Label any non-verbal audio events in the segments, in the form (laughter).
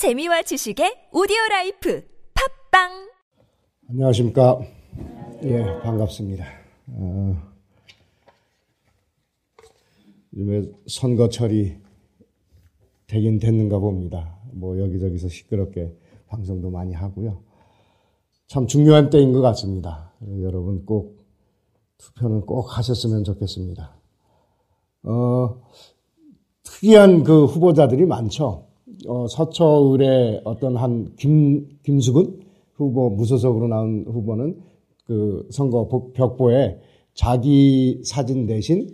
재미와 지식의 오디오 라이프 팟빵 안녕하십니까. 예, 반갑습니다. 어, 요즘에 선거철이 되긴 됐는가 봅니다. 뭐 여기저기서 시끄럽게 방송도 많이 하고요. 참 중요한 때인 것 같습니다. 여러분 꼭 투표는 꼭 하셨으면 좋겠습니다. 어, 특이한 그 후보자들이 많죠. 어, 서초을의 어떤 한 김, 김수근 후보, 무소속으로 나온 후보는 그 선거 벽보에 자기 사진 대신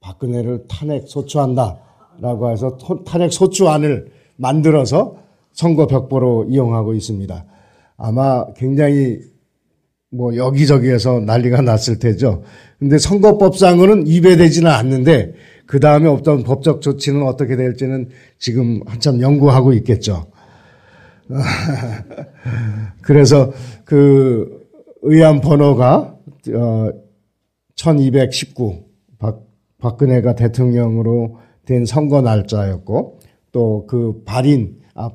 박근혜를 탄핵 소추한다. 라고 해서 탄핵 소추안을 만들어서 선거 벽보로 이용하고 있습니다. 아마 굉장히 뭐 여기저기에서 난리가 났을 테죠. 근데 선거법상으로는 위배되지는 않는데 그 다음에 어떤 법적 조치는 어떻게 될지는 지금 한참 연구하고 있겠죠. (laughs) 그래서 그 의안 번호가 어 1219 박, 박근혜가 대통령으로 된 선거 날짜였고 또 그 발인 아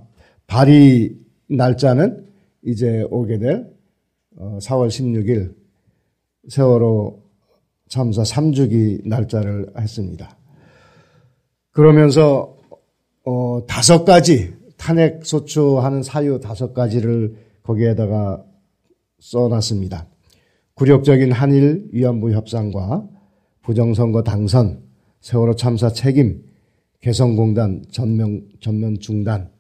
발의 날짜는 이제 오게 될 4월 어, 16일 세월호 참사 3주기 날짜를 했습니다. 그러면서 어, 다섯 가지 탄핵 소추하는 사유 다섯 가지를 거기에다가 써놨습니다. 굴욕적인 한일 위안부 협상과 부정선거 당선, 세월호 참사 책임, 개성공단 전면, 전면 중단,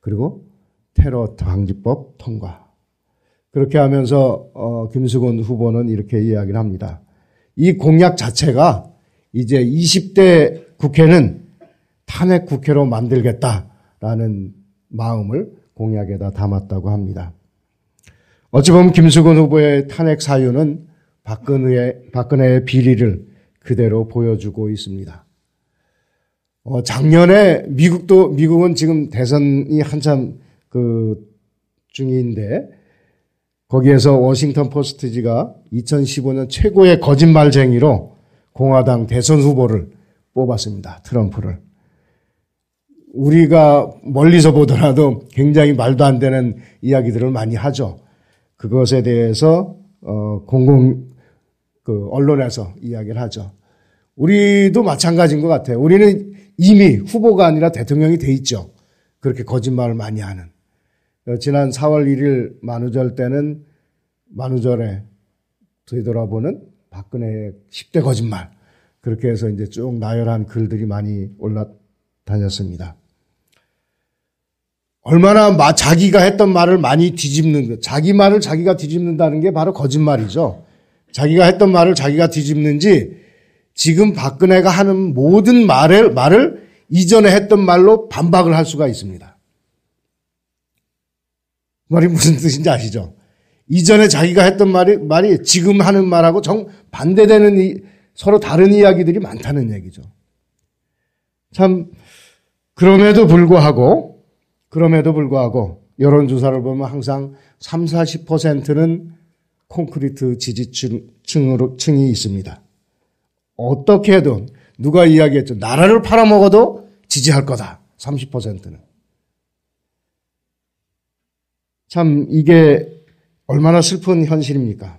그리고 테러 방지법 통과. 그렇게 하면서 어, 김수곤 후보는 이렇게 이야기를 합니다. 이 공약 자체가 이제 20대 국회는 탄핵 국회로 만들겠다라는 마음을 공약에다 담았다고 합니다. 어찌 보면 김수근 후보의 탄핵 사유는 박근혜의, 박근혜의 비리를 그대로 보여주고 있습니다. 어, 작년에 미국도, 미국은 지금 대선이 한참 그 중인데 거기에서 워싱턴 포스트지가 2015년 최고의 거짓말쟁이로 공화당 대선 후보를 뽑았습니다. 트럼프를. 우리가 멀리서 보더라도 굉장히 말도 안 되는 이야기들을 많이 하죠. 그것에 대해서 어, 공공 그 언론에서 이야기를 하죠. 우리도 마찬가지인 것 같아요. 우리는 이미 후보가 아니라 대통령이 돼 있죠. 그렇게 거짓말을 많이 하는. 어, 지난 4월 1일 만우절 때는 만우절에 되돌아보는 박근혜의 10대 거짓말. 그렇게 해서 이제 쭉 나열한 글들이 많이 올라다녔습니다. 얼마나 마, 자기가 했던 말을 많이 뒤집는 거. 자기 말을 자기가 뒤집는다는 게 바로 거짓말이죠. 자기가 했던 말을 자기가 뒤집는지 지금 박근혜가 하는 모든 말을, 말을 이전에 했던 말로 반박을 할 수가 있습니다. 말이 무슨 뜻인지 아시죠? 이전에 자기가 했던 말이, 말이 지금 하는 말하고 정 반대되는 이, 서로 다른 이야기들이 많다는 얘기죠. 참, 그럼에도 불구하고 그럼에도 불구하고 여론조사를 보면 항상 3, 40%는 콘크리트 지지층으로 층이 있습니다. 어떻게 해도 누가 이야기했죠. 나라를 팔아먹어도 지지할 거다. 30%는. 참 이게 얼마나 슬픈 현실입니까?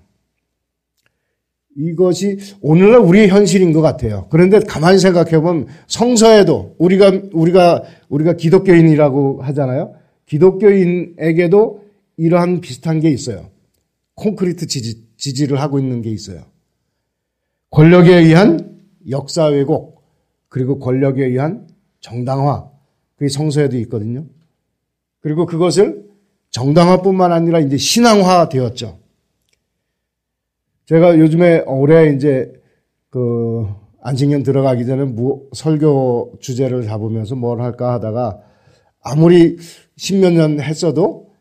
이것이 오늘날 우리의 현실인 것 같아요. 그런데 가만히 생각해 보면 성서에도 우리가 우리가 우리가 기독교인이라고 하잖아요. 기독교인에게도 이러한 비슷한 게 있어요. 콘크리트 지지, 지지를 하고 있는 게 있어요. 권력에 의한 역사 왜곡 그리고 권력에 의한 정당화 그게 성서에도 있거든요. 그리고 그것을 정당화뿐만 아니라 이제 신앙화 되었죠. 제가 요즘에 올해 이제 그 안식년 들어가기 전에 무, 설교 주제를 잡으면서 뭘 할까 하다가 아무리 십몇 년 했어도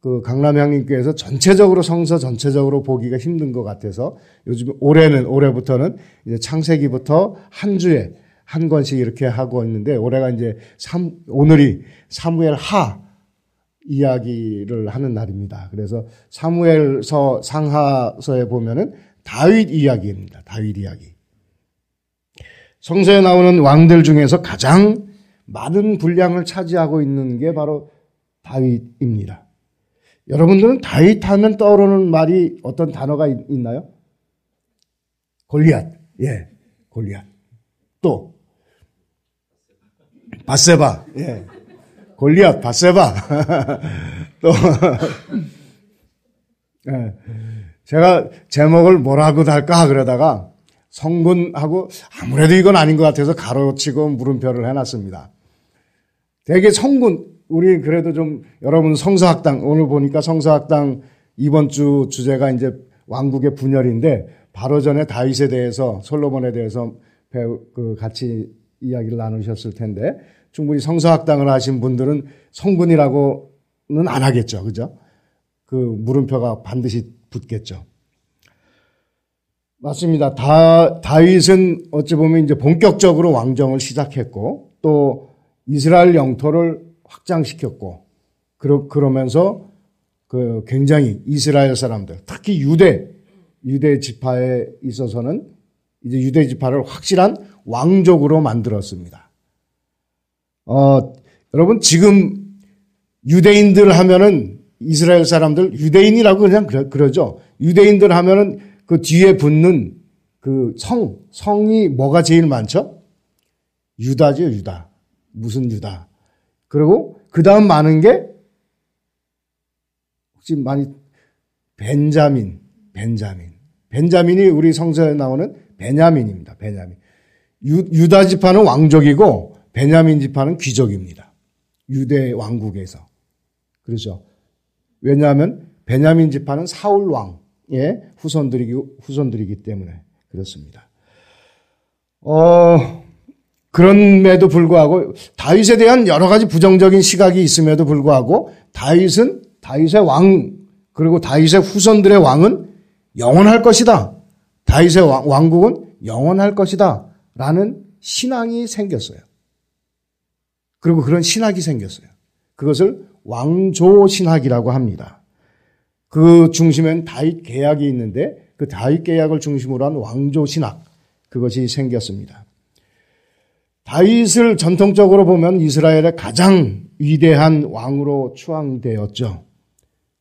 그 강남향림교에서 전체적으로 성서 전체적으로 보기가 힘든 것 같아서 요즘 올해는 올해부터는 이제 창세기부터 한 주에 한 권씩 이렇게 하고 있는데 올해가 이제 삼, 오늘이 사무엘 하 이야기를 하는 날입니다. 그래서 사무엘서 상하서에 보면은 다윗 이야기입니다. 다윗 이야기. 성서에 나오는 왕들 중에서 가장 많은 분량을 차지하고 있는 게 바로 다윗입니다. 여러분들은 다윗 하면 떠오르는 말이 어떤 단어가 있, 나요 골리앗. 예. 골리앗. 또 바세바. 예. 골리앗, 바세바. (laughs) 또 예. 제가 제목을 뭐라고 달까 그러다가 성군하고 아무래도 이건 아닌 것 같아서 가로치고 물음표를 해놨습니다. 되게 성군 우리 그래도 좀 여러분 성서학당 오늘 보니까 성서학당 이번 주 주제가 이제 왕국의 분열인데 바로 전에 다윗에 대해서 솔로몬에 대해서 배우 그 같이 이야기를 나누셨을 텐데 충분히 성서학당을 하신 분들은 성군이라고는 안 하겠죠, 그죠? 그 물음표가 반드시 붙겠죠. 맞습니다. 다, 다윗은 어찌 보면 이제 본격적으로 왕정을 시작했고 또 이스라엘 영토를 확장시켰고 그러, 그러면서 그 굉장히 이스라엘 사람들 특히 유대 유대 지파에 있어서는 이제 유대 지파를 확실한 왕족으로 만들었습니다. 어, 여러분 지금 유대인들 하면은 이스라엘 사람들 유대인이라고 그냥 그러 죠. 유대인들 하면은 그 뒤에 붙는 그 성, 성이 뭐가 제일 많죠? 유다죠, 유다. 무슨 유다. 그리고 그 다음 많은 게 혹시 많이 벤자민, 벤자민. 벤자민이 우리 성서에 나오는 베냐민입니다. 베냐민. 유, 다 지파는 왕족이고 베냐민 지파는 귀족입니다. 유대 왕국에서. 그렇죠. 왜냐하면 베냐민 지파는 사울 왕의 후손들이기, 후손들이기 때문에 그렇습니다. 어, 그럼에도 불구하고 다윗에 대한 여러 가지 부정적인 시각이 있음에도 불구하고 다윗은 다윗의 왕 그리고 다윗의 후손들의 왕은 영원할 것이다. 다윗의 왕국은 영원할 것이다. 라는 신앙이 생겼어요. 그리고 그런 신학이 생겼어요. 그것을 왕조 신학이라고 합니다. 그 중심엔 다윗 계약이 있는데 그 다윗 계약을 중심으로 한 왕조 신학 그것이 생겼습니다. 다윗을 전통적으로 보면 이스라엘의 가장 위대한 왕으로 추앙되었죠.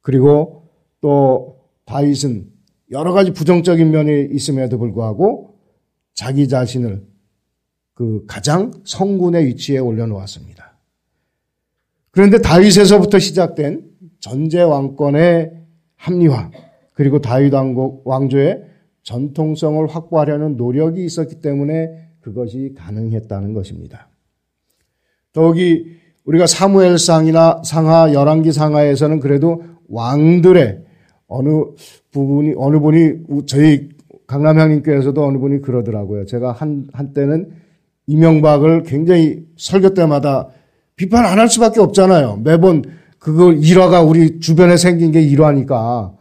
그리고 또 다윗은 여러 가지 부정적인 면이 있음에도 불구하고 자기 자신을 그 가장 성군의 위치에 올려놓았습니다. 그런데 다윗에서부터 시작된 전제 왕권의 합리화 그리고 다윗 왕조의 전통성을 확보하려는 노력이 있었기 때문에 그것이 가능했다는 것입니다. 더욱이 우리가 사무엘상이나 상하 열왕기 상하에서는 그래도 왕들의 어느 부분이 어느 분이 저희 강남향님께서도 어느 분이 그러더라고요. 제가 한 한때는 이명박을 굉장히 설교 때마다 비판 안 할 수밖에 없잖아요. 매번 그걸 일화가 우리 주변에 생긴 게 일화니까.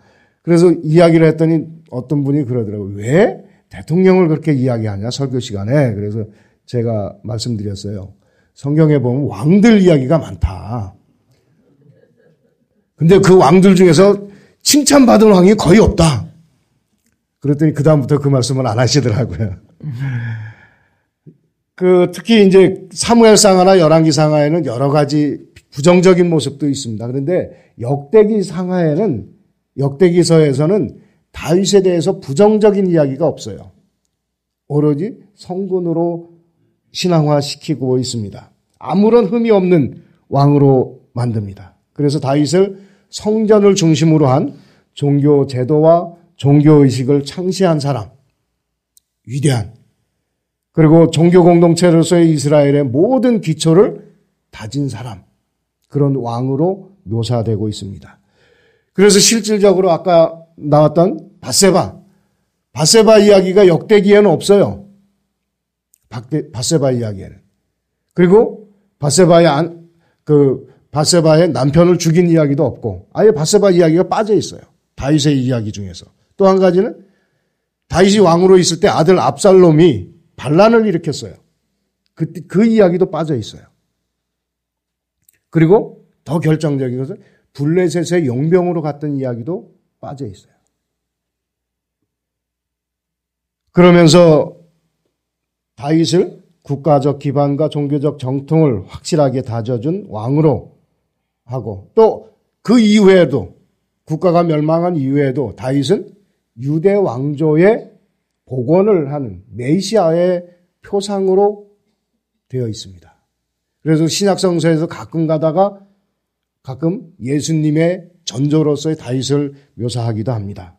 그래서 이야기를 했더니 어떤 분이 그러더라고요. 왜 대통령을 그렇게 이야기하냐 설교 시간에. 그래서 제가 말씀드렸어요. 성경에 보면 왕들 이야기가 많다. 근데 그 왕들 중에서 칭찬받은 왕이 거의 없다. 그랬더니 그다음부터 그 말씀을 안 하시더라고요. 그 특히 이제 사무엘 상하나 열왕기 상하에는 여러 가지 부정적인 모습도 있습니다. 그런데 역대기 상하에는 역대기서에서는 다윗에 대해서 부정적인 이야기가 없어요. 오로지 성군으로 신앙화시키고 있습니다. 아무런 흠이 없는 왕으로 만듭니다. 그래서 다윗을 성전을 중심으로 한 종교 제도와 종교 의식을 창시한 사람, 위대한 그리고 종교 공동체로서의 이스라엘의 모든 기초를 다진 사람, 그런 왕으로 묘사되고 있습니다. 그래서 실질적으로 아까 나왔던 바세바, 바세바 이야기가 역대기에는 없어요. 바세바 이야기에는. 그리고 바세바의 안, 그 바세바의 남편을 죽인 이야기도 없고 아예 바세바 이야기가 빠져 있어요. 다윗의 이야기 중에서. 또 한 가지는 다윗이 왕으로 있을 때 아들 압살롬이 반란을 일으켰어요. 그, 그 이야기도 빠져 있어요. 그리고 더 결정적인 것은 블레셋의 용병으로 갔던 이야기도 빠져 있어요. 그러면서 다윗을 국가적 기반과 종교적 정통을 확실하게 다져준 왕으로 하고 또 그 이후에도 국가가 멸망한 이후에도 다윗은 유대 왕조의 복원을 하는 메시아의 표상으로 되어 있습니다. 그래서 신약성서에서 가끔 가다가 가끔 예수님의 전조로서의 다윗을 묘사하기도 합니다.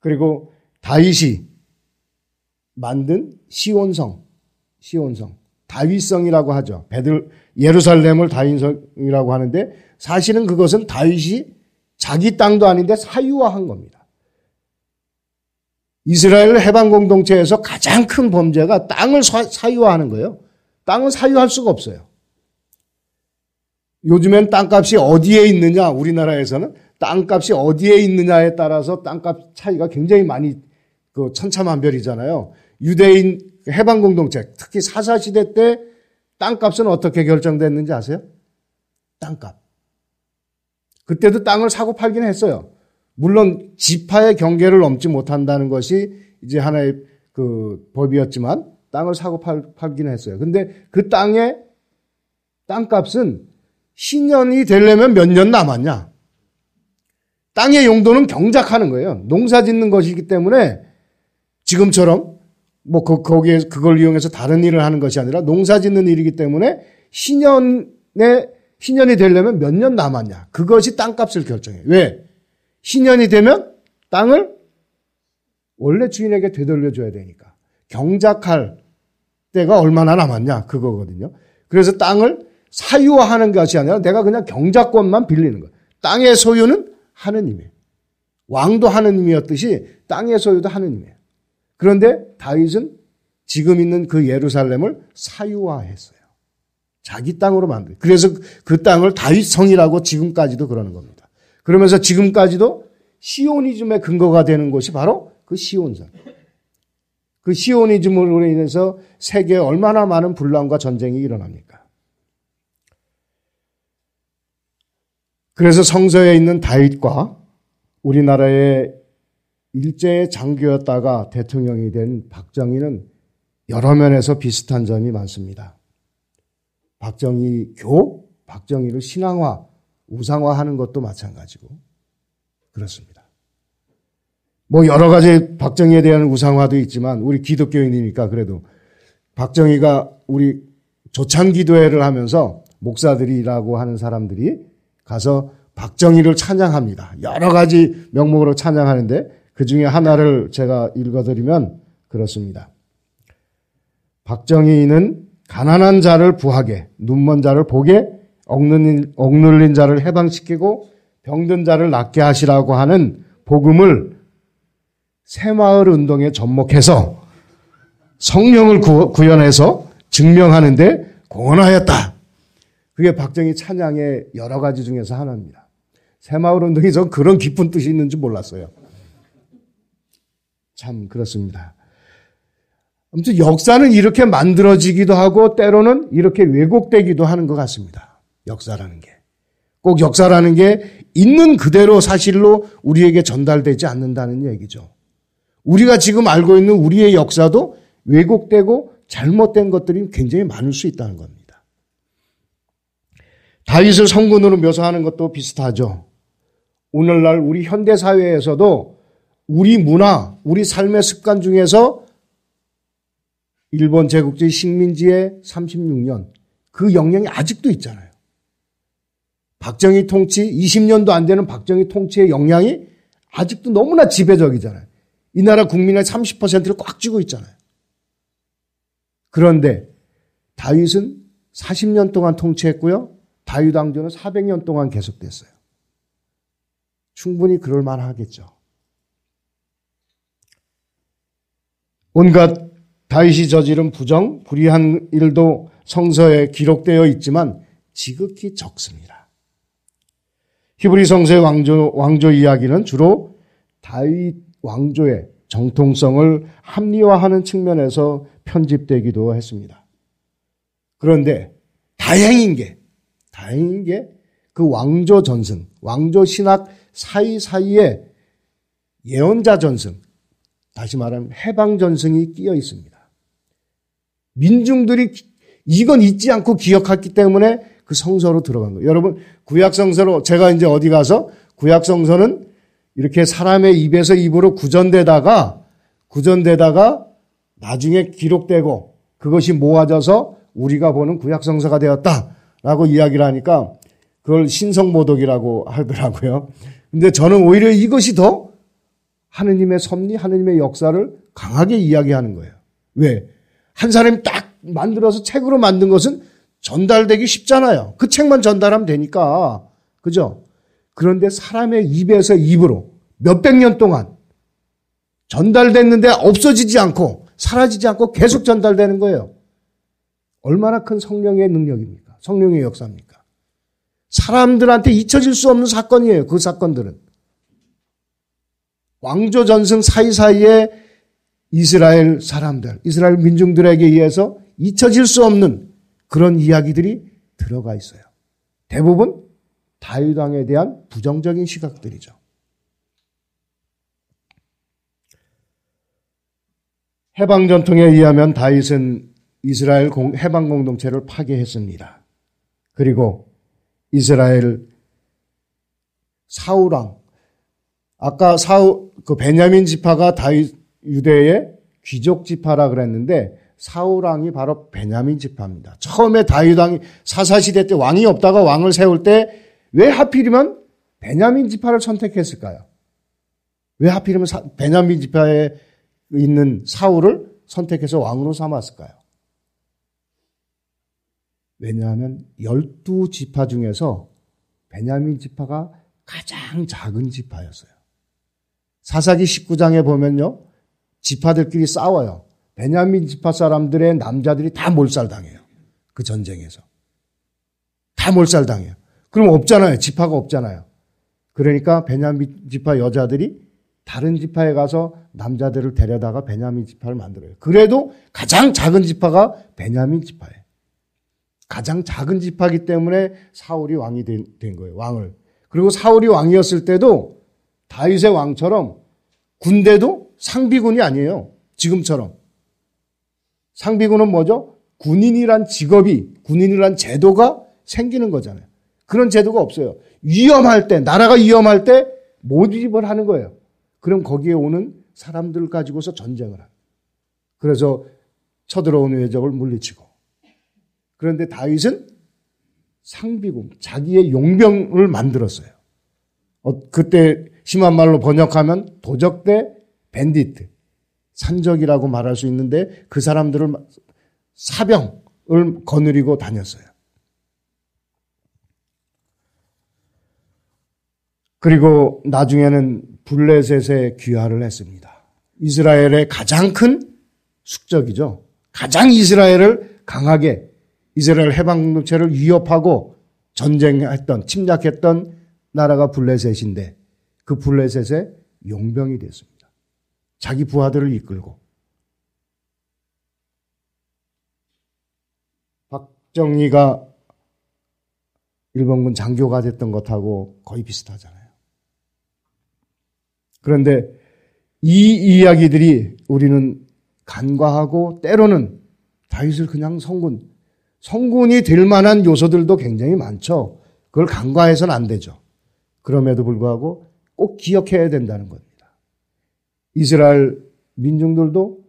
그리고 다윗이 만든 시온성, 시온성, 다윗성이라고 하죠. 베들 예루살렘을 다윗성이라고 하는데 사실은 그것은 다윗이 자기 땅도 아닌데 사유화한 겁니다. 이스라엘 해방 공동체에서 가장 큰 범죄가 땅을 사유화하는 거예요. 땅은 사유할 수가 없어요. 요즘엔 땅값이 어디에 있느냐, 우리나라에서는 땅값이 어디에 있느냐에 따라서 땅값 차이가 굉장히 많이 그 천차만별이잖아요. 유대인 해방 공동체, 특히 사사 시대 때 땅값은 어떻게 결정됐는지 아세요? 땅값. 그때도 땅을 사고 팔긴 했어요. 물론 지파의 경계를 넘지 못한다는 것이 이제 하나의 그 법이었지만 땅을 사고 팔, 팔긴 했어요. 근데 그 땅의 땅값은 신년이 되려면 몇 년 남았냐? 땅의 용도는 경작하는 거예요. 농사 짓는 것이기 때문에 지금처럼 뭐 그, 거기에 그걸 이용해서 다른 일을 하는 것이 아니라 농사 짓는 일이기 때문에 신년에 신년이 되려면 몇 년 남았냐. 그것이 땅값을 결정해요. 왜? 신년이 되면 땅을 원래 주인에게 되돌려줘야 되니까. 경작할 때가 얼마나 남았냐. 그거거든요. 그래서 땅을 사유화하는 것이 아니라 내가 그냥 경작권만 빌리는 거예요. 땅의 소유는 하느님이에요. 왕도 하느님이었듯이 땅의 소유도 하느님이에요. 그런데 다윗은 지금 있는 그 예루살렘을 사유화했어요. 자기 땅으로 만들. 그래서 그 땅을 다윗 성이라고 지금까지도 그러는 겁니다. 그러면서 지금까지도 시오니즘의 근거가 되는 곳이 바로 그 시온산. 그 시오니즘으로 인해서 세계에 얼마나 많은 분란과 전쟁이 일어납니까? 그래서 성서에 있는 다윗과 우리나라의 일제의 장교였다가 대통령이 된 박정희는 여러 면에서 비슷한 점이 많습니다. 박정희 교, 박정희를 신앙화, 우상화하는 것도 마찬가지고 그렇습니다. 뭐 여러 가지 박정희에 대한 우상화도 있지만 우리 기독교인이니까 그래도 박정희가 우리 조창기도회를 하면서 목사들이라고 하는 사람들이 가서 박정희를 찬양합니다. 여러 가지 명목으로 찬양하는데 그 중에 하나를 제가 읽어드리면 그렇습니다. 박정희는 가난한 자를 부하게, 눈먼 자를 보게, 억눌린, 억눌린 자를 해방시키고 병든 자를 낫게 하시라고 하는 복음을 새마을 운동에 접목해서 성령을 구, 구현해서 증명하는데 공헌하였다. 그게 박정희 찬양의 여러 가지 중에서 하나입니다. 새마을 운동이 전 그런 깊은 뜻이 있는지 몰랐어요. 참 그렇습니다. 아무튼 역사는 이렇게 만들어지기도 하고 때로는 이렇게 왜곡되기도 하는 것 같습니다. 역사라는 게. 꼭 역사라는 게 있는 그대로 사실로 우리에게 전달되지 않는다는 얘기죠. 우리가 지금 알고 있는 우리의 역사도 왜곡되고 잘못된 것들이 굉장히 많을 수 있다는 겁니다. 다윗을 성군으로 묘사하는 것도 비슷하죠. 오늘날 우리 현대 사회에서도 우리 문화, 우리 삶의 습관 중에서 일본 제국주의 식민지의 36년 그 영향이 아직도 있잖아요. 박정희 통치 20년도 안 되는 박정희 통치의 영향이 아직도 너무나 지배적이잖아요. 이 나라 국민의 30%를 꽉 쥐고 있잖아요. 그런데 다윗은 40년 동안 통치했고요. 다윗 왕조는 400년 동안 계속됐어요. 충분히 그럴 만하겠죠. 온갖 다윗이 저지른 부정, 불의한 일도 성서에 기록되어 있지만 지극히 적습니다. 히브리 성서의 왕조, 왕조 이야기는 주로 다윗 왕조의 정통성을 합리화하는 측면에서 편집되기도 했습니다. 그런데 다행인 게, 다행인 게 그 왕조 전승, 왕조 신학 사이사이에 예언자 전승, 다시 말하면 해방 전승이 끼어 있습니다. 민중들이 이건 잊지 않고 기억했기 때문에 그 성서로 들어간 거예요. 여러분, 구약 성서로 제가 이제 어디 가서 구약 성서는 이렇게 사람의 입에서 입으로 구전되다가 구전되다가 나중에 기록되고 그것이 모아져서 우리가 보는 구약 성서가 되었다 라고 이야기를 하니까 그걸 신성모독이라고 하더라고요. 근데 저는 오히려 이것이 더 하느님의 섭리, 하느님의 역사를 강하게 이야기하는 거예요. 왜? 한 사람이 딱 만들어서 책으로 만든 것은 전달되기 쉽잖아요. 그 책만 전달하면 되니까. 그죠? 그런데 사람의 입에서 입으로 몇백 년 동안 전달됐는데 없어지지 않고 사라지지 않고 계속 전달되는 거예요. 얼마나 큰 성령의 능력입니까? 성령의 역사입니까? 사람들한테 잊혀질 수 없는 사건이에요. 그 사건들은. 왕조 전승 사이사이에 이스라엘 사람들, 이스라엘 민중들에게 의해서 잊혀질 수 없는 그런 이야기들이 들어가 있어요. 대부분 다윗 왕에 대한 부정적인 시각들이죠. 해방 전통에 의하면 다윗은 이스라엘 해방 공동체를 파괴했습니다. 그리고 이스라엘 사우랑 아까 사우 그 베냐민 지파가 다윗 유대의 귀족 지파라 그랬는데 사우랑이 바로 베냐민 지파입니다. 처음에 다윗 왕이 사사 시대 때 왕이 없다가 왕을 세울 때 왜 하필이면 베냐민 지파를 선택했을까요? 왜 하필이면 베냐민 지파에 있는 사울을 선택해서 왕으로 삼았을까요? 왜냐하면 열두 지파 중에서 베냐민 지파가 가장 작은 지파였어요. 사사기 19장에 보면요. 지파들끼리 싸워요. 베냐민 지파 사람들의 남자들이 다 몰살당해요. 그 전쟁에서. 다 몰살당해요. 그럼 없잖아요. 지파가 없잖아요. 그러니까 베냐민 지파 여자들이 다른 지파에 가서 남자들을 데려다가 베냐민 지파를 만들어요. 그래도 가장 작은 지파가 베냐민 지파예요. 가장 작은 지파기 때문에 사울이 왕이 된, 된 거예요. 왕을. 그리고 사울이 왕이었을 때도 다윗의 왕처럼 군대도 상비군이 아니에요. 지금처럼. 상비군은 뭐죠? 군인이란 직업이, 군인이란 제도가 생기는 거잖아요. 그런 제도가 없어요. 위험할 때, 나라가 위험할 때 모집을 하는 거예요. 그럼 거기에 오는 사람들 가지고서 전쟁을 하는. 그래서 쳐들어오는 외적을 물리치고. 그런데 다윗은 상비군, 자기의 용병을 만들었어요. 어, 그때 심한 말로 번역하면 도적대 밴디트, 산적이라고 말할 수 있는데 그 사람들을 사병을 거느리고 다녔어요. 그리고 나중에는 블레셋에 귀화를 했습니다. 이스라엘의 가장 큰 숙적이죠. 가장 이스라엘을 강하게 이스라엘 해방체를 위협하고 전쟁했던 침략했던 나라가 블레셋인데 그 블레셋의 용병이 됐습니다. 자기 부하들을 이끌고 박정희가 일본군 장교가 됐던 것하고 거의 비슷하잖아요. 그런데 이 이야기들이 우리는 간과하고 때로는 다윗을 그냥 성군, 성군이 될 만한 요소들도 굉장히 많죠. 그걸 간과해서는 안 되죠. 그럼에도 불구하고 꼭 기억해야 된다는 겁니다. 이스라엘 민중들도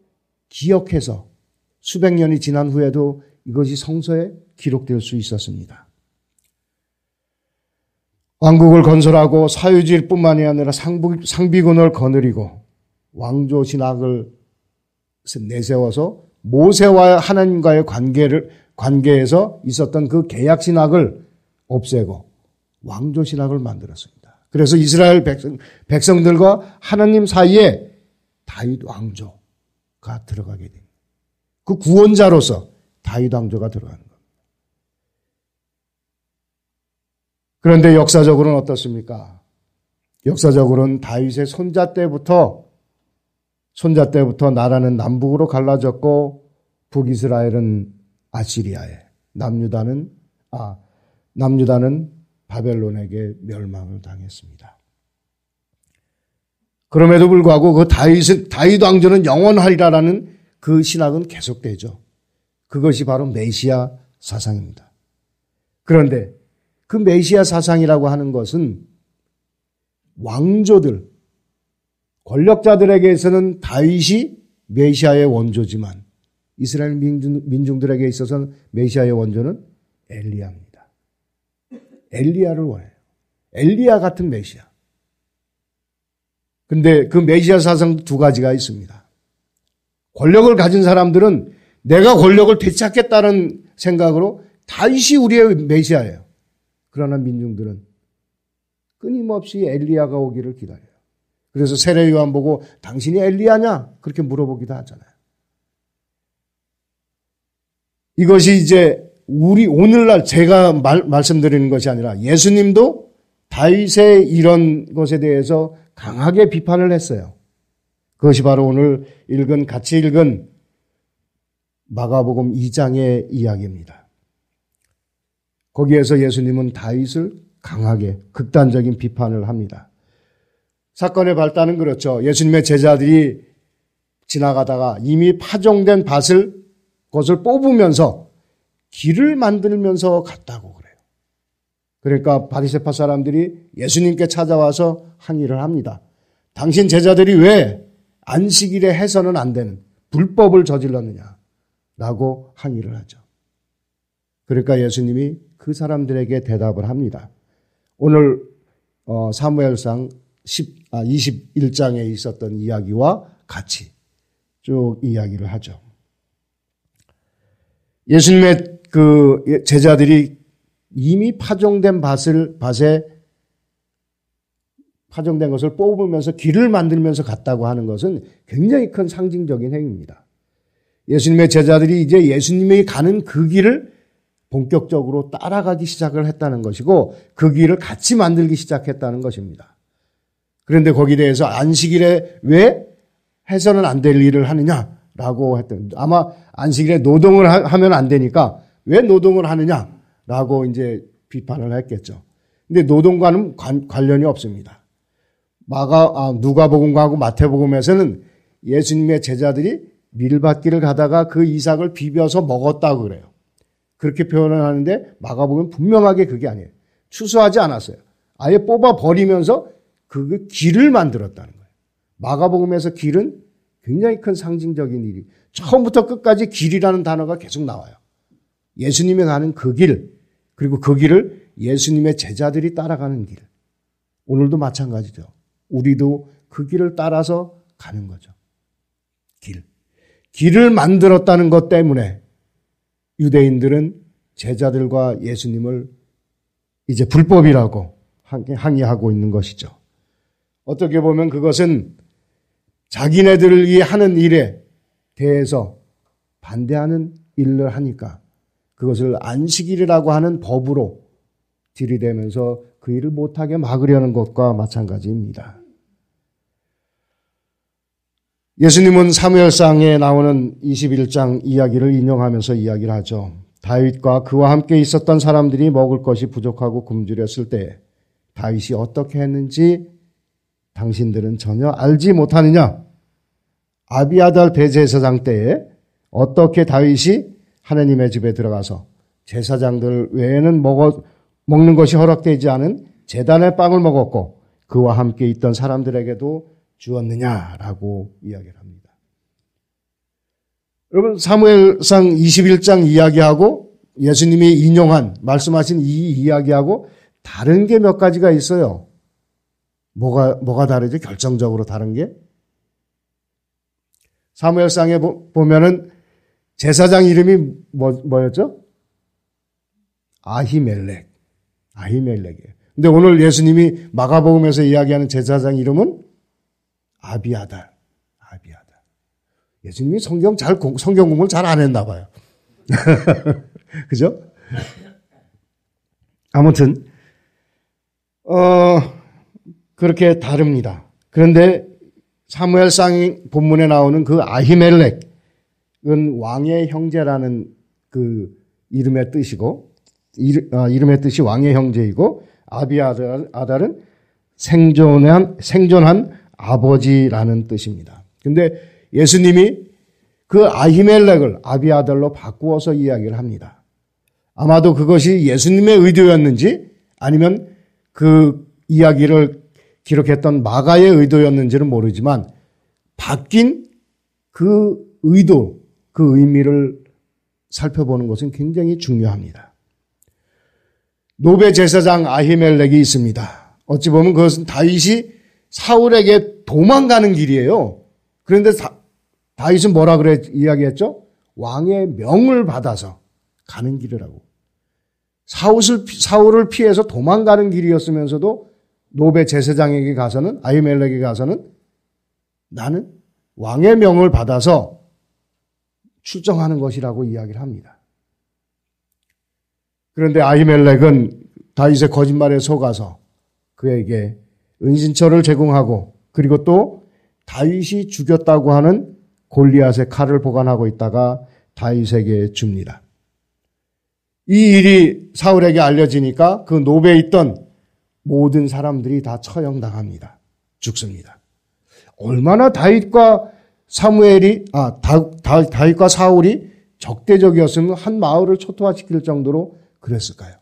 기억해서 수백 년이 지난 후에도 이것이 성서에 기록될 수 있었습니다. 왕국을 건설하고 사유지일뿐만이 아니라 상비군을 거느리고 왕조 신학을 내세워서 모세와 하나님과의 관계를 관계에서 있었던 그 계약 신학을 없애고 왕조 신학을 만들었습니다. 그래서 이스라엘 백성, 백성들과 하나님 사이에 다윗 왕조가 들어가게 됩니다. 그 구원자로서 다윗 왕조가 들어가는 겁니다. 그런데 역사적으로는 어떻습니까? 역사적으로는 다윗의 손자 때부터 손자 때부터 나라는 남북으로 갈라졌고 북이스라엘은 아시리아에 남유다는 아 남유다는 바벨론에게 멸망을 당했습니다. 그럼에도 불구하고 그 다윗 다윗 왕조는 영원하리라라는 그 신학은 계속되죠. 그것이 바로 메시아 사상입니다. 그런데 그 메시아 사상이라고 하는 것은 왕조들, 권력자들에게서는 다윗이 메시아의 원조지만 이스라엘 민중, 들에게 있어서는 메시아의 원조는 엘리야입니다. 엘리야를 원해요. 엘리야 같은 메시아. 근데 그 메시아 사상 두 가지가 있습니다. 권력을 가진 사람들은 내가 권력을 되찾겠다는 생각으로 다윗이 우리의 메시아예요. 그러나 민중들은 끊임없이 엘리야가 오기를 기다려요. 그래서 세례 요한 보고 당신이 엘리야냐? 그렇게 물어보기도 하잖아요. 이것이 이제 우리 오늘날 제가 말, 말씀드리는 것이 아니라 예수님도 다윗의 이런 것에 대해서 강하게 비판을 했어요. 그것이 바로 오늘 읽은 같이 읽은 마가복음 2장의 이야기입니다. 거기에서 예수님은 다윗을 강하게 극단적인 비판을 합니다. 사건의 발단은 그렇죠. 예수님의 제자들이 지나가다가 이미 파종된 밭을 그것을 뽑으면서 길을 만들면서 갔다고 그래요. 그러니까 바리세파 사람들이 예수님께 찾아와서 항의를 합니다. 당신 제자들이 왜 안식일에 해서는 안 되는 불법을 저질렀느냐? 라고 항의를 하죠. 그러니까 예수님이 그 사람들에게 대답을 합니다. 오늘 어, 사무엘상 10, 아, 21장에 있었던 이야기와 같이 쭉 이야기를 하죠. 예수님의 그 제자들이 이미 파종된 밭을 밭에 파종된 것을 뽑으면서 길을 만들면서 갔다고 하는 것은 굉장히 큰 상징적인 행위입니다. 예수님의 제자들이 이제 예수님이 가는 그 길을 본격적으로 따라가기 시작을 했다는 것이고 그 길을 같이 만들기 시작했다는 것입니다. 그런데 거기에 대해서 안식일에 왜 해서는 안 될 일을 하느냐라고 했던 아마 안식일에 노동을 하면 안 되니까 왜 노동을 하느냐라고 이제 비판을 했겠죠. 근데 노동과는 관, 관련이 없습니다. 마가 아, 누가복음과하고 마태복음에서는 예수님의 제자들이 밀밭길을 가다가 그 이삭을 비벼서 먹었다고 그래요. 그렇게 표현을 하는데 마가복음 분명하게 그게 아니에요. 추수하지 않았어요. 아예 뽑아 버리면서 그 길을 만들었다는 거예요. 마가복음에서 길은 굉장히 큰 상징적인 일이 처음부터 끝까지 길이라는 단어가 계속 나와요. 예수님이 가는 그 길, 그리고 그 길을 예수님의 제자들이 따라가는 길. 오늘도 마찬가지죠. 우리도 그 길을 따라서 가는 거죠. 길. 길을 만들었다는 것 때문에 유대인들은 제자들과 예수님을 이제 불법이라고 항의하고 있는 것이죠. 어떻게 보면 그것은 자기네들이 하는 일에 대해서 반대하는 일을 하니까 그것을 안식일이라고 하는 법으로 들이대면서 그 일을 못하게 막으려는 것과 마찬가지입니다. 예수님은 사무엘상에 나오는 21장 이야기를 인용하면서 이야기를 하죠. 다윗과 그와 함께 있었던 사람들이 먹을 것이 부족하고 굶주렸을 때 다윗이 어떻게 했는지 당신들은 전혀 알지 못하느냐? 아비아달 대제사장 때에 어떻게 다윗이 하나님의 집에 들어가서 제사장들 외에는 먹어, 먹는 것이 허락되지 않은 재단의 빵을 먹었고 그와 함께 있던 사람들에게도 주었느냐라고 이야기를 합니다. 여러분 사무엘상 21장 이야기하고 예수님이 인용한 말씀하신 이 이야기하고 다른 게 몇 가지가 있어요. 뭐가 뭐가 다르죠? 결정적으로 다른 게 사무엘상에 보면은 제사장 이름이 뭐, 뭐였죠? 아히멜렉. 아히멜렉이에요. 근데 오늘 예수님이 마가복음에서 이야기하는 제사장 이름은 아비아달. 아비아달. 예수님이 성경 잘, 성경 공부를 잘 안 했나 봐요. (laughs) 그죠? 아무튼, 어, 그렇게 다릅니다. 그런데 사무엘상 본문에 나오는 그 아히멜렉, 은 왕의 형제라는 그 이름의 뜻이고 아, 이름의 뜻이 왕의 형제이고 아비아달은 생존한 생존한 아버지라는 뜻입니다. 근데 예수님이 그 아히멜렉을 아비아들로 바꾸어서 이야기를 합니다. 아마도 그것이 예수님의 의도였는지 아니면 그 이야기를 기록했던 마가의 의도였는지는 모르지만 바뀐 그 의도, 그 의미를 살펴보는 것은 굉장히 중요합니다. 노베 제사장 아히멜렉이 있습니다. 어찌 보면 그것은 다윗이 사울에게 도망가는 길이에요. 그런데 다, 다윗은 뭐라 그래 이야기했죠? 왕의 명을 받아서 가는 길이라고. 사울을, 사울을 피해서 도망가는 길이었으면서도 노베 제사장에게 가서는 아히멜렉에게 가서는 나는 왕의 명을 받아서 출정하는 것이라고 이야기를 합니다. 그런데 아히멜렉은 다윗의 거짓말에 속아서 그에게 은신처를 제공하고 그리고 또 다윗이 죽였다고 하는 골리앗의 칼을 보관하고 있다가 다윗에게 줍니다. 이 일이 사울에게 알려지니까 그 노베에 있던 모든 사람들이 다 처형당합니다. 죽습니다. 얼마나 다윗과 사무엘이 아 다, 다, 다윗과 사울이 적대적이었으면 한 마을을 초토화시킬 정도로 그랬을까요?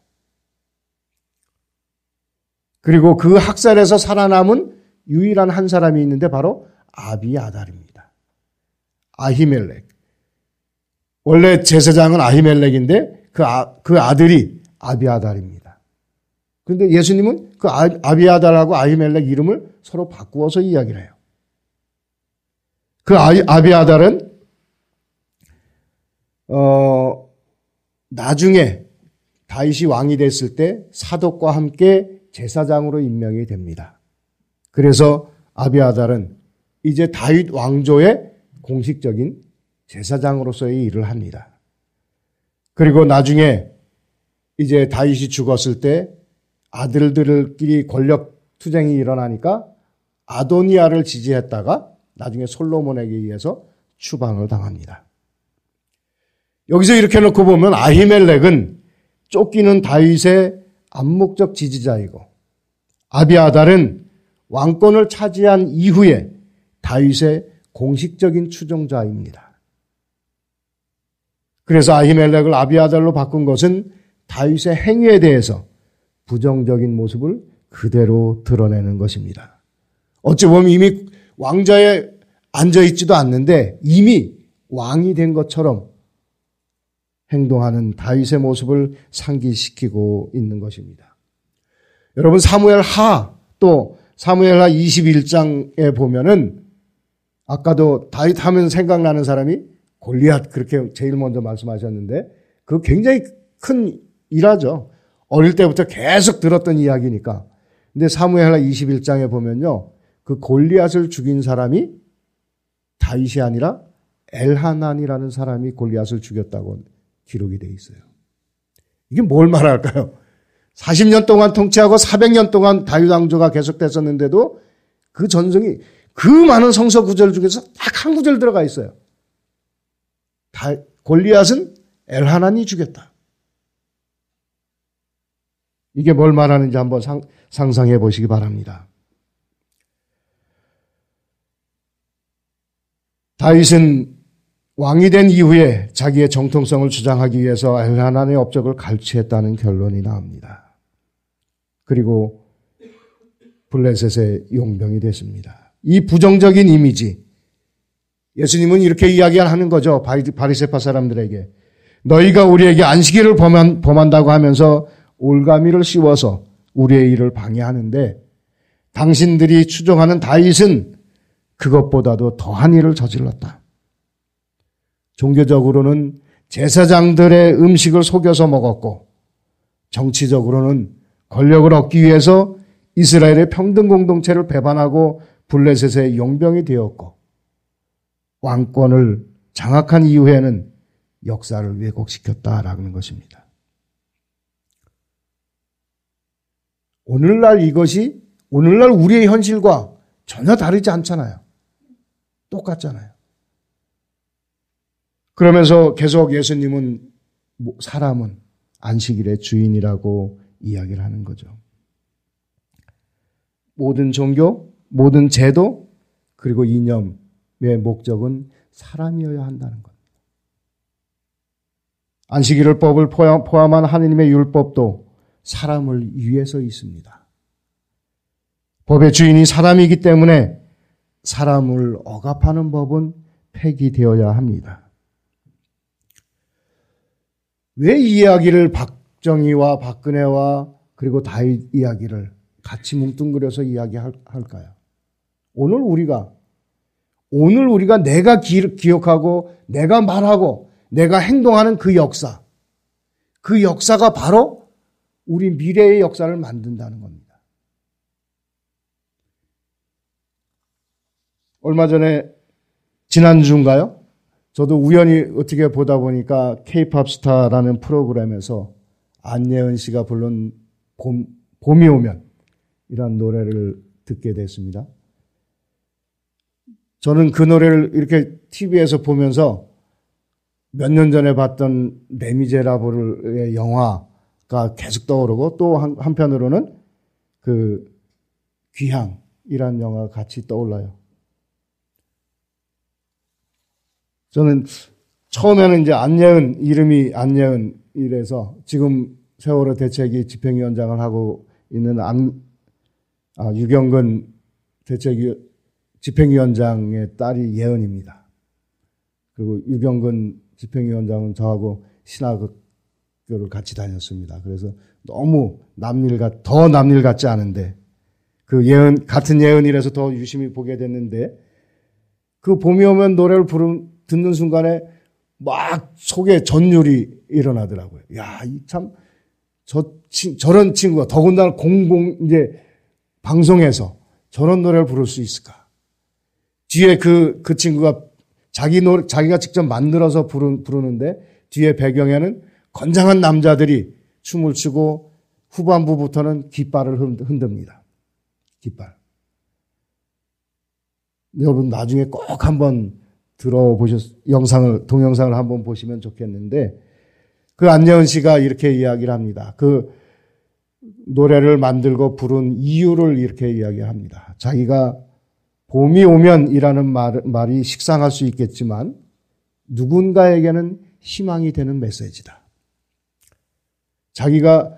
그리고 그 학살에서 살아남은 유일한 한 사람이 있는데 바로 아비아달입니다. 아히멜렉. 원래 제사장은 아히멜렉인데 그, 아, 그 아들이 아비아달입니다. 그런데 예수님은 그 아, 아비아달하고 아히멜렉 이름을 서로 바꾸어서 이야기를 해요. 그 아비아달은 어 나중에 다윗이 왕이 됐을 때 사독과 함께 제사장으로 임명이 됩니다. 그래서 아비아달은 이제 다윗 왕조의 공식적인 제사장으로서의 일을 합니다. 그리고 나중에 이제 다윗이 죽었을 때 아들들끼리 권력 투쟁이 일어나니까 아도니아를 지지했다가 나중에 솔로몬에게 의해서 추방을 당합니다. 여기서 이렇게 놓고 보면 아히멜렉은 쫓기는 다윗의 암묵적 지지자이고 아비아달은 왕권을 차지한 이후에 다윗의 공식적인 추종자입니다. 그래서 아히멜렉을 아비아달로 바꾼 것은 다윗의 행위에 대해서 부정적인 모습을 그대로 드러내는 것입니다. 어찌 보면 이미 왕자에 앉아 있지도 않는데 이미 왕이 된 것처럼 행동하는 다윗의 모습을 상기시키고 있는 것입니다. 여러분 사무엘 하 또 사무엘 하 21장에 보면은 아까도 다윗 하면 생각나는 사람이 골리앗 그렇게 제일 먼저 말씀하셨는데 그 굉장히 큰 일하죠. 어릴 때부터 계속 들었던 이야기니까. 근데 사무엘하 21장에 보면요. 그 골리앗을 죽인 사람이 다윗이 아니라 엘하난이라는 사람이 골리앗을 죽였다고 기록이 돼 있어요. 이게 뭘 말할까요? 40년 동안 통치하고 400년 동안 다윗 왕조가 계속됐었는데도 그 전성이 그 많은 성서 구절 중에서 딱 한 구절 들어가 있어요. 다, 골리앗은 엘하난이 죽였다. 이게 뭘 말하는지 한번 상, 상상해 보시기 바랍니다. 다윗은 왕이 된 이후에 자기의 정통성을 주장하기 위해서 엘하난의 업적을 갈취했다는 결론이 나옵니다. 그리고 블레셋의 용병이 됐습니다. 이 부정적인 이미지, 예수님은 이렇게 이야기하는 거죠. 바리세파 사람들에게. 너희가 우리에게 안식일을 범한, 범한다고 하면서 올가미를 씌워서 우리의 일을 방해하는데 당신들이 추종하는 다윗은 그것보다도 더한 일을 저질렀다. 종교적으로는 제사장들의 음식을 속여서 먹었고 정치적으로는 권력을 얻기 위해서 이스라엘의 평등 공동체를 배반하고 블레셋의 용병이 되었고 왕권을 장악한 이후에는 역사를 왜곡시켰다라는 것입니다. 오늘날 이것이 오늘날 우리의 현실과 전혀 다르지 않잖아요. 똑같잖아요. 그러면서 계속 예수님은 뭐 사람은 안식일의 주인이라고 이야기를 하는 거죠. 모든 종교, 모든 제도, 그리고 이념, 목적은 사람이어야 한다는 것. 안식일법을 포함한 하느님의 율법도 사람을 위해서 있습니다. 법의 주인이 사람이기 때문에 사람을 억압하는 법은 폐기되어야 합니다. 왜 이야기를 박정희와 박근혜와 그리고 다윗 이야기를 같이 뭉뚱그려서 이야기할까요? 오늘 우리가 오늘 우리가 내가 기억하고 내가 말하고 내가 행동하는 그 역사 그 역사가 바로 우리 미래의 역사를 만든다는 겁니다. 얼마 전에 지난주인가요? 저도 우연히 어떻게 보다 보니까 케이팝 스타라는 프로그램에서 안예은 씨가 부른 봄, 봄이 오면 이런 노래를 듣게 됐습니다. 저는 그 노래를 이렇게 TV에서 보면서 몇 년 전에 봤던 레미제라블의 영화가 계속 떠오르고 또 한, 편으로는 그 귀향이란 영화가 같이 떠올라요. 저는 처음에는 이제 안예은 이름이 안예은 이래서 지금 세월호 대책위 집행위원장을 하고 있는 안, 아, 유경근 대책위 집행위원장의 딸이 예은입니다. 그리고 유경근 집행위원장은 저하고 신학교를 같이 다녔습니다. 그래서 너무 남일 같, 더 남일 같지 않은데 그 예은, 같은 예은이라서 더 유심히 보게 됐는데 그 봄이 오면 노래를 부르, 듣는 순간에 막 속에 전율이 일어나더라고요. 야, 이 참, 저, 저런 친구가 더군다나 공공, 이제, 방송에서 저런 노래를 부를 수 있을까? 뒤에 그, 그 친구가 자기 노래, 자기가 직접 만들어서 부르, 부르는데 뒤에 배경에는 건장한 남자들이 춤을 추고 후반부부터는 깃발을 흔듭니다. 깃발. 여러분 나중에 꼭 한번 들어보셨, 영상을, 동영상을 한번 보시면 좋겠는데, 그 안예은 씨가 이렇게 이야기를 합니다. 그 노래를 만들고 부른 이유를 이렇게 이야기합니다. 자기가 봄이 오면이라는 말, 말이 식상할 수 있겠지만, 누군가에게는 희망이 되는 메시지다. 자기가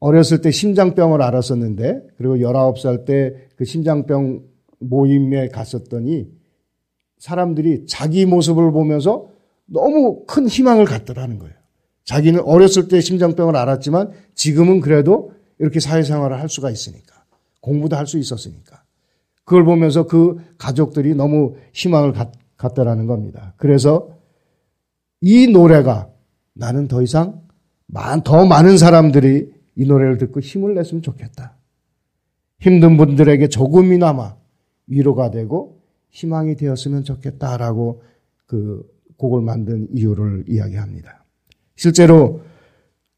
어렸을 때 심장병을 앓았었는데, 그리고 19살 때 그 심장병 모임에 갔었더니, 사람들이 자기 모습을 보면서 너무 큰 희망을 갖더라는 거예요. 자기는 어렸을 때 심장병을 알았지만 지금은 그래도 이렇게 사회생활을 할 수가 있으니까. 공부도 할 수 있었으니까. 그걸 보면서 그 가족들이 너무 희망을 갖, 갖다라는 겁니다. 그래서 이 노래가 나는 더 이상 더 많은 사람들이 이 노래를 듣고 힘을 냈으면 좋겠다. 힘든 분들에게 조금이나마 위로가 되고 희망이 되었으면 좋겠다라고 그 곡을 만든 이유를 이야기합니다. 실제로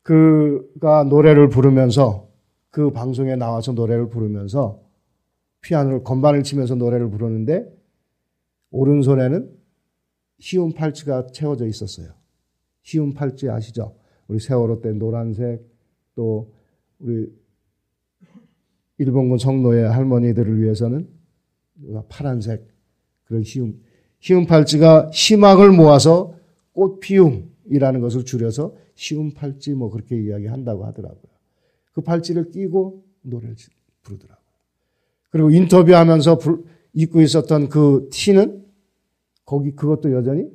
그가 노래를 부르면서 그 방송에 나와서 노래를 부르면서 피아노를 건반을 치면서 노래를 부르는데 오른손에는 희운 팔찌가 채워져 있었어요. 희운 팔찌 아시죠? 우리 세월호 때 노란색 또 우리 일본군 성노예 할머니들을 위해서는 파란색 그런 희움. 희움 팔찌가 희망을 모아서 꽃 피움 이라는 것을 줄여서 희움 팔찌 뭐 그렇게 이야기한다고 하더라고요. 그 팔찌를 끼고 노래를 부르더라고요. 그리고 인터뷰하면서 입고 있었던 그 티는 거기 그것도 여전히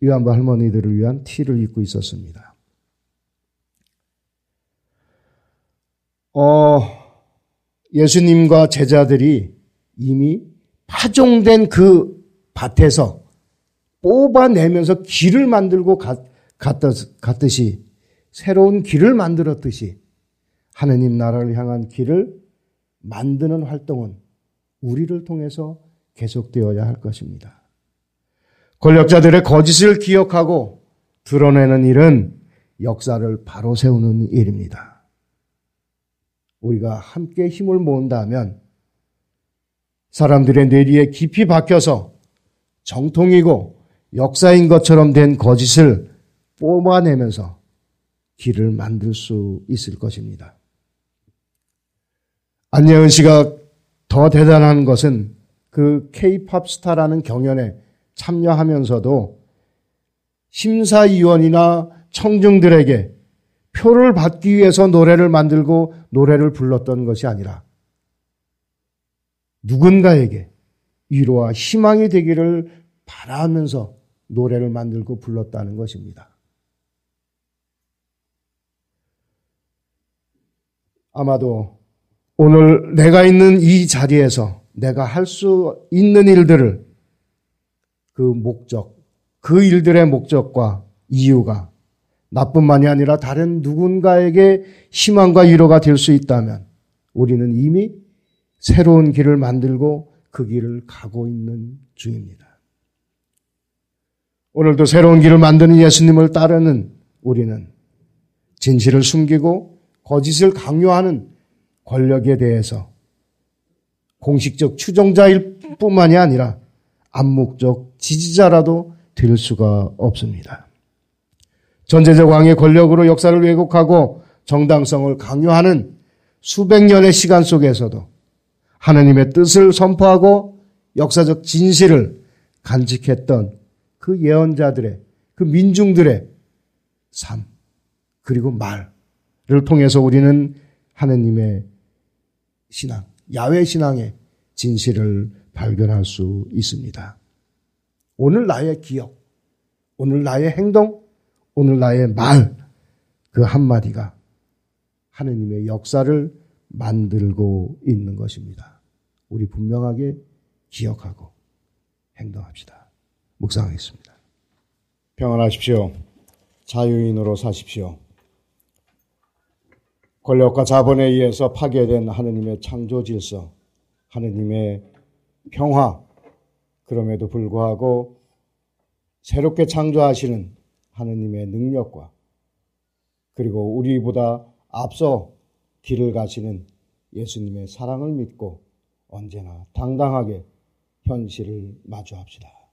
위안부 할머니들을 위한 티를 입고 있었습니다. 어, 예수님과 제자들이 이미 파종된 그 밭에서 뽑아내면서 길을 만들고 갔듯이 새로운 길을 만들었듯이 하느님 나라를 향한 길을 만드는 활동은 우리를 통해서 계속되어야 할 것입니다. 권력자들의 거짓을 기억하고 드러내는 일은 역사를 바로 세우는 일입니다. 우리가 함께 힘을 모은다면 사람들의 뇌리에 깊이 박혀서 정통이고 역사인 것처럼 된 거짓을 뽑아내면서 길을 만들 수 있을 것입니다. 안예은 씨가 더 대단한 것은 그 K-팝 스타라는 경연에 참여하면서도 심사위원이나 청중들에게 표를 받기 위해서 노래를 만들고 노래를 불렀던 것이 아니라 누군가에게 위로와 희망이 되기를 바라면서 노래를 만들고 불렀다는 것입니다. 아마도 오늘 내가 있는 이 자리에서 내가 할 수 있는 일들을 그 목적, 그 일들의 목적과 이유가 나뿐만이 아니라 다른 누군가에게 희망과 위로가 될 수 있다면 우리는 이미 새로운 길을 만들고 그 길을 가고 있는 중입니다. 오늘도 새로운 길을 만드는 예수님을 따르는 우리는 진실을 숨기고 거짓을 강요하는 권력에 대해서 공식적 추종자일 뿐만이 아니라 암묵적 지지자라도 될 수가 없습니다. 전제적 왕의 권력으로 역사를 왜곡하고 정당성을 강요하는 수백 년의 시간 속에서도 하나님의 뜻을 선포하고 역사적 진실을 간직했던 그 예언자들의 그 민중들의 삶 그리고 말을 통해서 우리는 하나님의 신앙, 야외 신앙의 진실을 발견할 수 있습니다. 오늘 나의 기억, 오늘 나의 행동, 오늘 나의 말, 그 한마디가 하느님의 역사를 만들고 있는 것입니다. 우리 분명하게 기억하고 행동합시다. 묵상하겠습니다. 평안하십시오. 자유인으로 사십시오. 권력과 자본에 의해서 파괴된 하느님의 창조 질서, 하느님의 평화, 그럼에도 불구하고 새롭게 창조하시는 하느님의 능력과 그리고 우리보다 앞서 길을 가시는 예수님의 사랑을 믿고 언제나 당당하게 현실을 마주합시다.